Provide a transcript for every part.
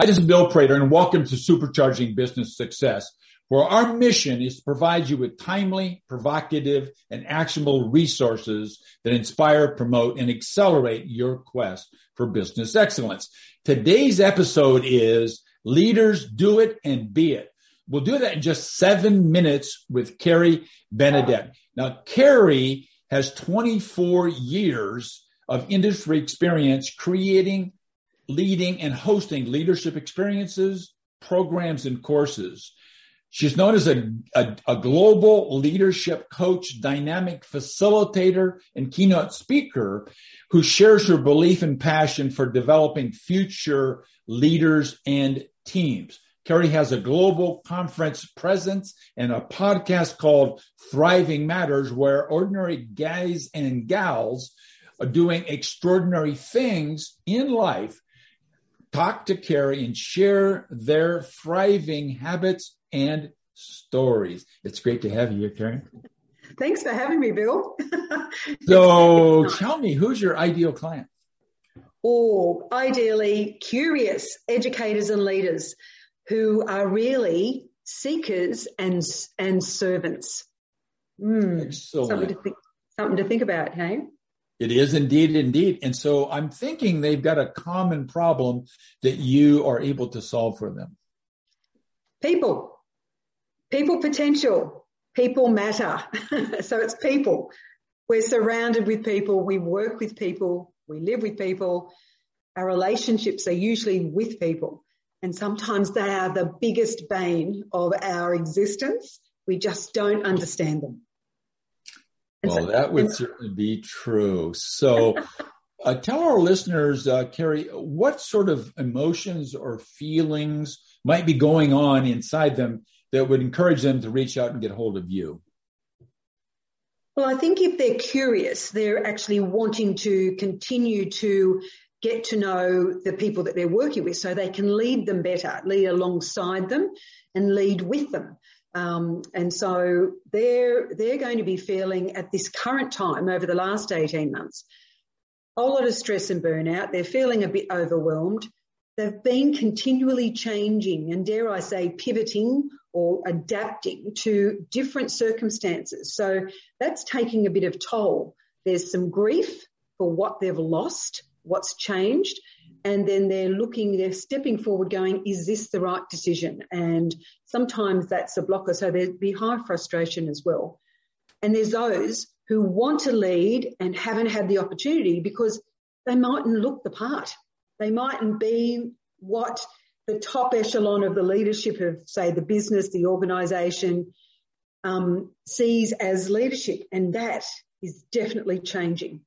Hi, this is Bill Prater and welcome to Supercharging Business Success, where our mission is to provide you with timely, provocative, and actionable resources that inspire, promote, and accelerate your quest for business excellence. Today's episode is Leaders Do It and Be It. We'll do that in just seven minutes with Carrie Benedette. Now, Carrie has 24 years of industry experience creating leading and hosting leadership experiences, programs, and courses. She's known as a, a, a, global leadership coach, dynamic facilitator, and keynote speaker who shares her belief and passion for developing future leaders and teams. Carrie has a global conference presence and a podcast called Thriving Matters, where ordinary guys and gals are doing extraordinary things in life talk to Carrie and share their thriving habits and stories. It's great to have you here, Carrie. Thanks for having me, Bill. so tell me, who's your ideal client? Or ideally curious educators and leaders who are really seekers and and servants. Mm, something, to think, something to think about, hey? It is indeed, indeed. And so I'm thinking they've got a common problem that you are able to solve for them. People, people potential, people matter. so it's people. We're surrounded with people. We work with people. We live with people. Our relationships are usually with people. And sometimes they are the biggest bane of our existence. We just don't understand them. Well, that would certainly be true. So, uh, tell our listeners, uh, Carrie, what sort of emotions or feelings might be going on inside them that would encourage them to reach out and get hold of you? Well, I think if they're curious, they're actually wanting to continue to get to know the people that they're working with so they can lead them better, lead alongside them and lead with them. Um, and so they're, they're going to be feeling at this current time over the last 18 months, a lot of stress and burnout. They're feeling a bit overwhelmed. They've been continually changing and dare I say pivoting or adapting to different circumstances. So that's taking a bit of toll. There's some grief for what they've lost, what's changed, and then they're looking, they're stepping forward going, is this the right decision? And sometimes that's a blocker. So there'd be high frustration as well. And there's those who want to lead and haven't had the opportunity because they mightn't look the part. They mightn't be what the top echelon of the leadership of, say, the business, the organisation, um, sees as leadership. And that is definitely changing.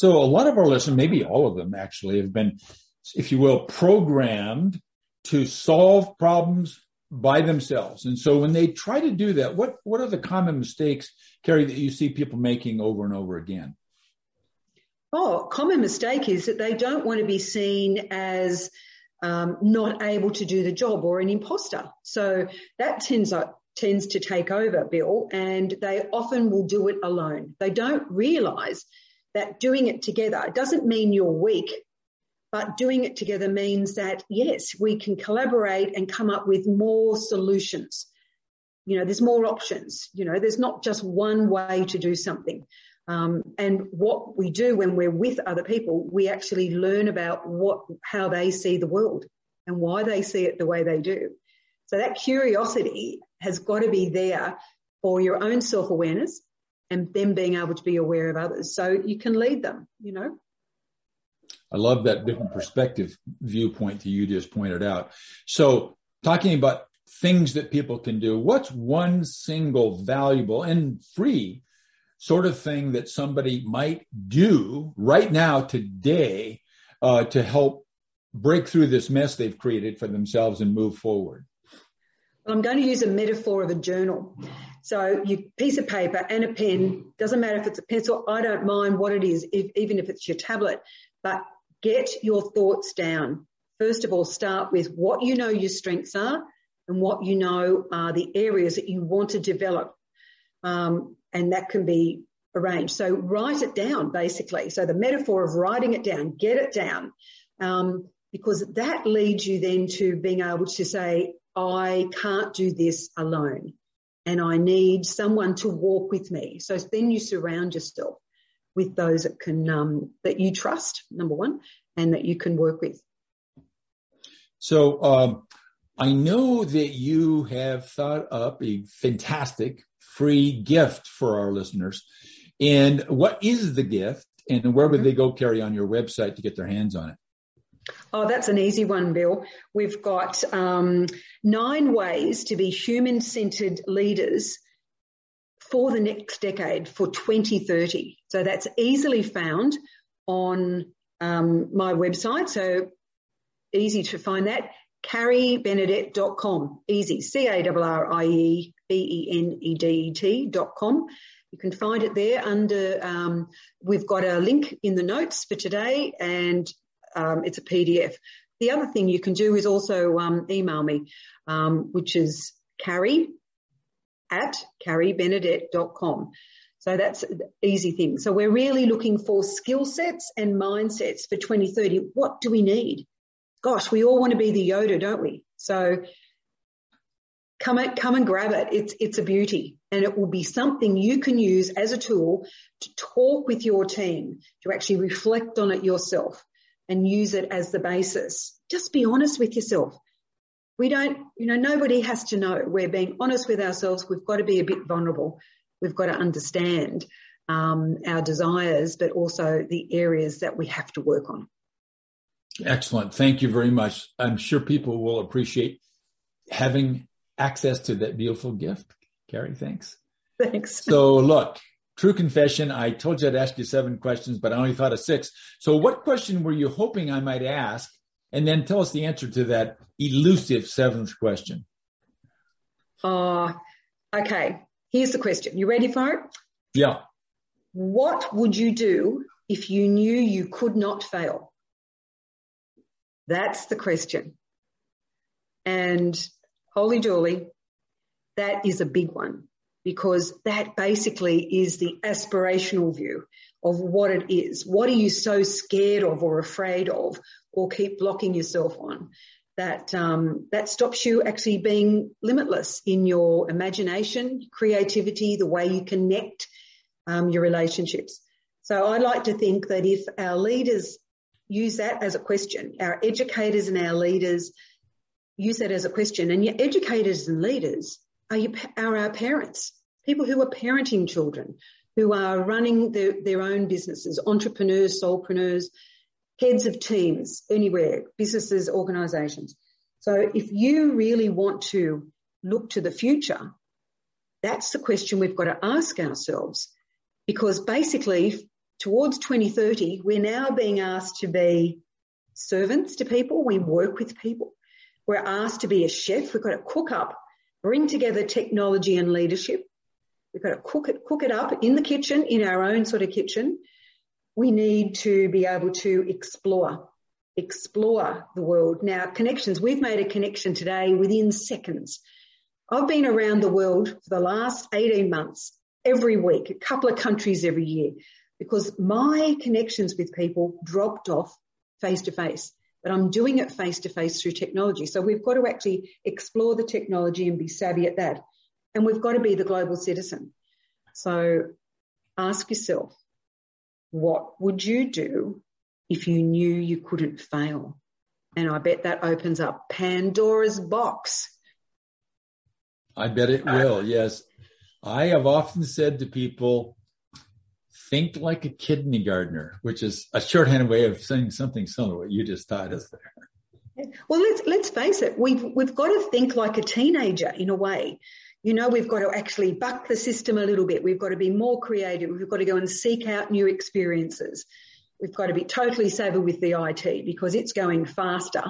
So a lot of our listeners, maybe all of them actually, have been, if you will, programmed to solve problems by themselves. And so when they try to do that, what, what are the common mistakes, Carrie, that you see people making over and over again? Oh, common mistake is that they don't want to be seen as um, not able to do the job or an imposter. So that tends, tends to take over, Bill, and they often will do it alone. They don't realize that doing it together doesn't mean you're weak, but doing it together means that yes, we can collaborate and come up with more solutions. You know, there's more options. You know, there's not just one way to do something. Um, and what we do when we're with other people, we actually learn about what, how they see the world and why they see it the way they do. So that curiosity has got to be there for your own self awareness and them being able to be aware of others. So you can lead them, you know. I love that different perspective viewpoint that you just pointed out. So talking about things that people can do, what's one single valuable and free sort of thing that somebody might do right now today uh, to help break through this mess they've created for themselves and move forward? I'm going to use a metaphor of a journal. So you piece of paper and a pen, doesn't matter if it's a pencil, I don't mind what it is, if, even if it's your tablet, but get your thoughts down. First of all, start with what you know your strengths are and what you know are the areas that you want to develop. Um, and that can be arranged. So write it down basically. So the metaphor of writing it down, get it down. Um, because that leads you then to being able to say, I can't do this alone and I need someone to walk with me. So then you surround yourself with those that can, um, that you trust, number one, and that you can work with. So, um, I know that you have thought up a fantastic free gift for our listeners. And what is the gift and where would mm-hmm. they go Carrie on your website to get their hands on it? Oh, that's an easy one, Bill. We've got um, nine ways to be human centered leaders for the next decade for 2030. So that's easily found on um, my website. So easy to find that. CarrieBenedette.com. Easy. C-A-R-R-I-E-B-E-N-E-D-E-T.com. You can find it there under, um, we've got a link in the notes for today and um, it's a PDF. The other thing you can do is also um, email me, um, which is Carrie at carriebenedette.com. So that's an easy thing. So we're really looking for skill sets and mindsets for 2030. What do we need? Gosh, we all want to be the Yoda, don't we? So come and, come and grab it. It's, it's a beauty and it will be something you can use as a tool to talk with your team, to actually reflect on it yourself and use it as the basis. Just be honest with yourself. We don't, you know, nobody has to know. We're being honest with ourselves. We've got to be a bit vulnerable. We've got to understand um, our desires, but also the areas that we have to work on. Excellent. Thank you very much. I'm sure people will appreciate having access to that beautiful gift. Carrie, thanks. Thanks. So look, True confession, I told you I'd ask you seven questions, but I only thought of six. So what question were you hoping I might ask? And then tell us the answer to that elusive seventh question. Uh, okay. Here's the question. You ready for it? Yeah. What would you do if you knew you could not fail? That's the question. And holy jolly, that is a big one because that basically is the aspirational view of what it is. What are you so scared of or afraid of or keep blocking yourself on that, um, that stops you actually being limitless in your imagination, creativity, the way you connect, um, your relationships. So I like to think that if our leaders use that as a question, our educators and our leaders use that as a question and your educators and leaders are, are our parents, people who are parenting children, who are running their, their own businesses, entrepreneurs, solopreneurs, heads of teams, anywhere, businesses, organizations. So if you really want to look to the future, that's the question we've got to ask ourselves because basically towards 2030, we're now being asked to be servants to people. We work with people. We're asked to be a chef. We've got to cook up bring together technology and leadership. We've got to cook it, cook it up in the kitchen, in our own sort of kitchen. We need to be able to explore, explore the world. Now, connections, we've made a connection today within seconds. I've been around the world for the last 18 months, every week, a couple of countries every year, because my connections with people dropped off face to face but I'm doing it face to face through technology. So we've got to actually explore the technology and be savvy at that. And we've got to be the global citizen. So ask yourself, what would you do if you knew you couldn't fail? And I bet that opens up Pandora's box. I bet it will. Yes. I have often said to people, think like a kindergartner, which is a shorthand way of saying something similar to what you just taught us there. Well, let's let's face it. We've we've got to think like a teenager in a way. You know, we've got to actually buck the system a little bit. We've got to be more creative. We've got to go and seek out new experiences. We've got to be totally savvy with the IT because it's going faster.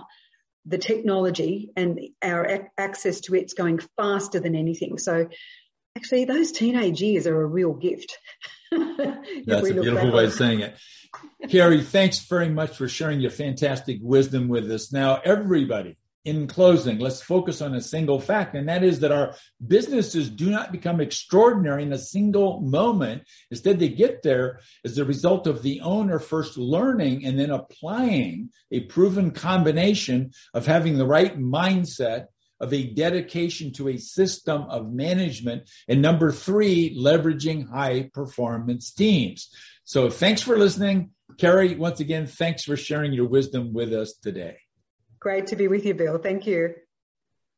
The technology and our access to it's going faster than anything. So actually those teenage years are a real gift. That's a beautiful way of saying it. Carrie, thanks very much for sharing your fantastic wisdom with us. Now, everybody, in closing, let's focus on a single fact, and that is that our businesses do not become extraordinary in a single moment. Instead, they get there as a result of the owner first learning and then applying a proven combination of having the right mindset, of a dedication to a system of management, and number three, leveraging high performance teams. So thanks for listening. Carrie, once again, thanks for sharing your wisdom with us today. Great to be with you, Bill. Thank you.